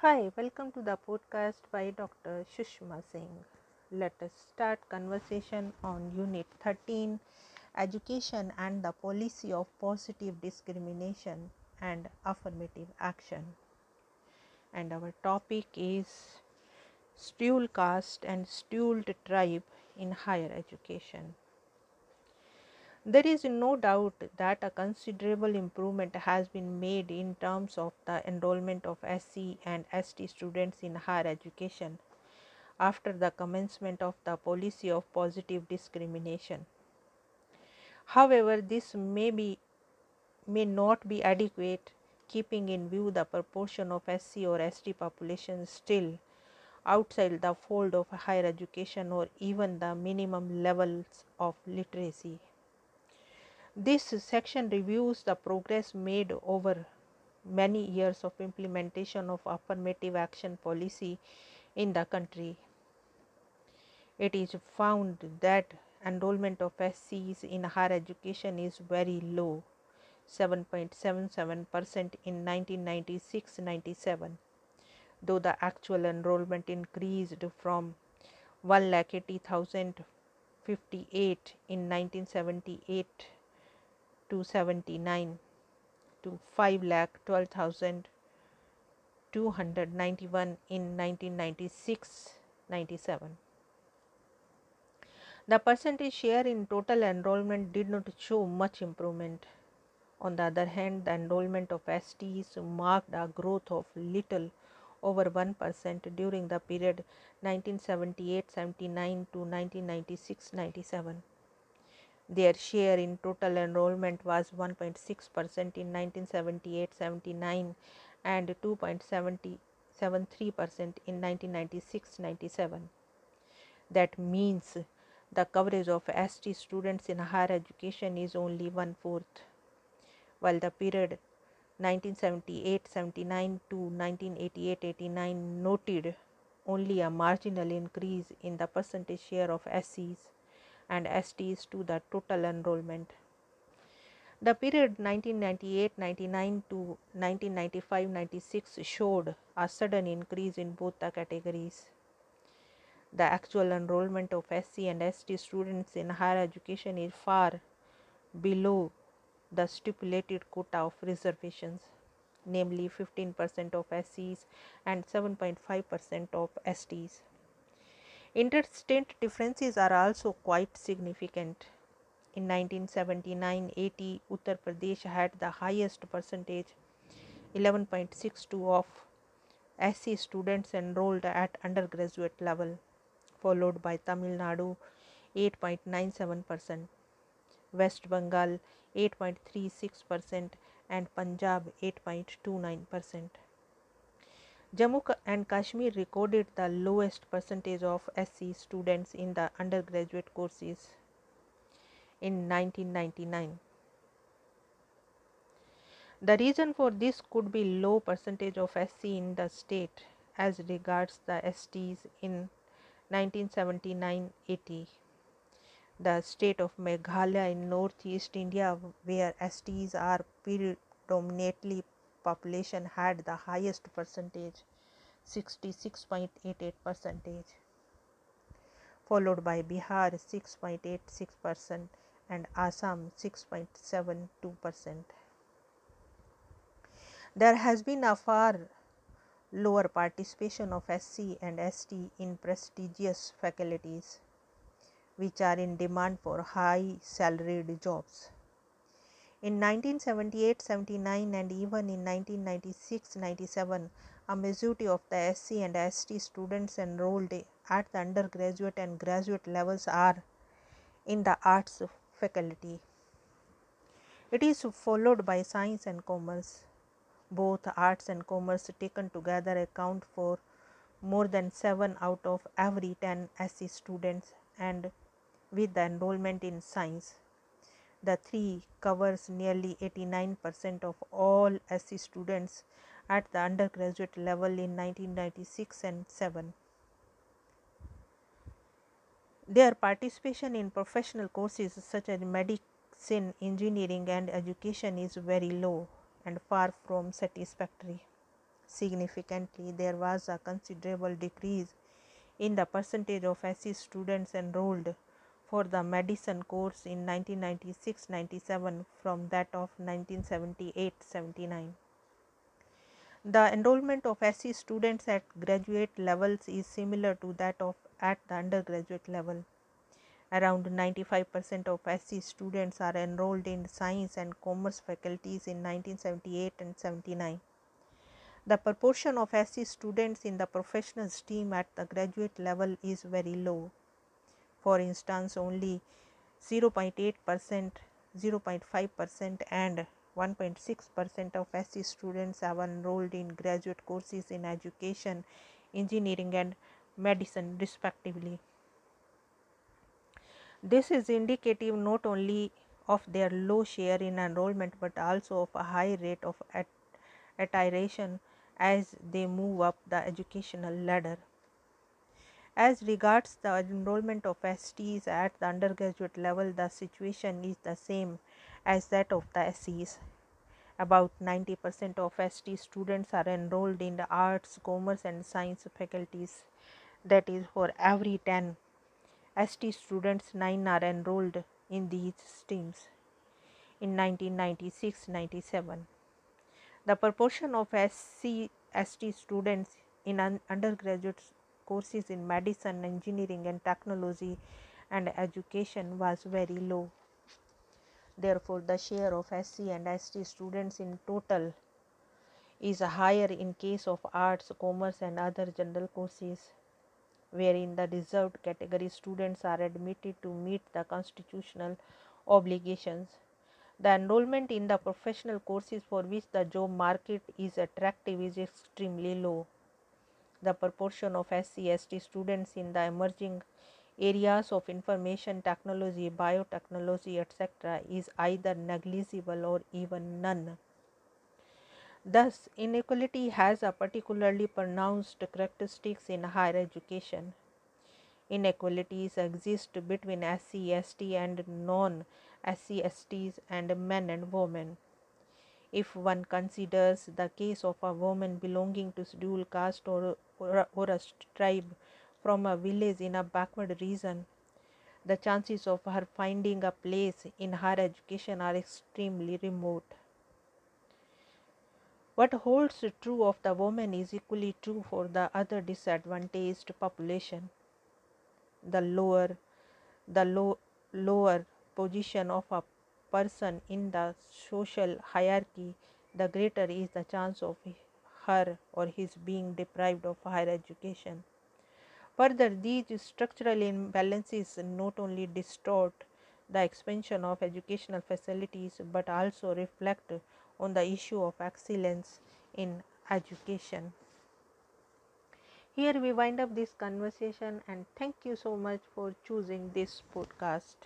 Hi, welcome to the podcast by Dr. Shushma Singh. Let us start conversation on Unit 13 Education and the Policy of Positive Discrimination and Affirmative Action. And our topic is Schedule Caste and Scheduled Tribe in Higher Education. There is no doubt that a considerable improvement has been made in terms of the enrollment of SC and ST students in higher education after the commencement of the policy of positive discrimination. However, this may be may not be adequate keeping in view the proportion of SC or ST population still outside the fold of higher education or even the minimum levels of literacy. This section reviews the progress made over many years of implementation of affirmative action policy in the country. It is found that enrollment of SCs in higher education is very low 7.77% in 1996 97 though the actual enrollment increased from 1,80,058 in 1978 to 79 to 5 lakh 12,291 in 1996 97. The percentage share in total enrollment did not show much improvement. On the other hand, the enrollment of STs marked a growth of little over 1% during the period 1978 79 to 1996 97. Their share in total enrollment was 1.6% in 1978 79 and 2.73% in 1996 97. That means the coverage of ST students in higher education is only one fourth, while the period 1978 79 to 1988 89 noted only a marginal increase in the percentage share of SCs and STs to the total enrollment. The period 1998-99 to 1995-96 showed a sudden increase in both the categories. The actual enrollment of SC and ST students in higher education is far below the stipulated quota of reservations, namely 15% of SCs and 7.5% of STs. Interstate differences are also quite significant. In 1979-80, Uttar Pradesh had the highest percentage, 11.62 of SC students enrolled at undergraduate level, followed by Tamil Nadu 8.97%, West Bengal 8.36% and Punjab 8.29%. Jammu and Kashmir recorded the lowest percentage of SC students in the undergraduate courses in 1999. The reason for this could be low percentage of SC in the state as regards the STs in 1979-80. The state of Meghalaya in northeast India where STs are predominantly population had the highest percentage 66.88 percentage followed by Bihar 6.86 percent and Assam 6.72 percent. There has been a far lower participation of SC and ST in prestigious faculties which are in demand for high salaried jobs. In 1978-79 and even in 1996-97, a majority of the SC and ST students enrolled at the undergraduate and graduate levels are in the arts faculty. It is followed by science and commerce. Both arts and commerce taken together account for more than 7 out of every 10 SC students and with the enrollment in science the three covers nearly 89% of all SC students at the undergraduate level in 1996 and 7. Their participation in professional courses such as medicine, engineering, and education is very low and far from satisfactory. Significantly, there was a considerable decrease in the percentage of SC students enrolled for the medicine course in 1996 97 from that of 1978 79. The enrollment of SC students at graduate levels is similar to that of at the undergraduate level. Around 95% of SC students are enrolled in science and commerce faculties in 1978 and 79. The proportion of SC students in the professional stream at the graduate level is very low. For instance, only 0.8 percent, 0.5 percent, and 1.6 percent of SC students have enrolled in graduate courses in education, engineering, and medicine, respectively. This is indicative not only of their low share in enrollment but also of a high rate of attrition as they move up the educational ladder. As regards the enrollment of STs at the undergraduate level, the situation is the same as that of the SCs. About 90% of ST students are enrolled in the arts, commerce, and science faculties. That is, for every 10 ST students, 9 are enrolled in these streams in 1996 97. The proportion of SC ST students in un- undergraduate courses in medicine, engineering, and technology and education was very low. Therefore, the share of SC and ST students in total is higher in case of arts, commerce, and other general courses, wherein the reserved category students are admitted to meet the constitutional obligations. The enrollment in the professional courses for which the job market is attractive is extremely low the proportion of SC/ST students in the emerging areas of information technology, biotechnology, etc., is either negligible or even none. Thus, inequality has a particularly pronounced characteristics in higher education. Inequalities exist between SCST and non SC, STs, and men and women. If one considers the case of a woman belonging to scheduled caste or, or, a tribe from a village in a backward region, the chances of her finding a place in higher education are extremely remote. What holds true of the woman is equally true for the other disadvantaged population. The lower, the low, lower position of a person in the social hierarchy, the greater is the chance of her or his being deprived of higher education. Further, these structural imbalances not only distort the expansion of educational facilities but also reflect on the issue of excellence in education. Here we wind up this conversation and thank you so much for choosing this podcast.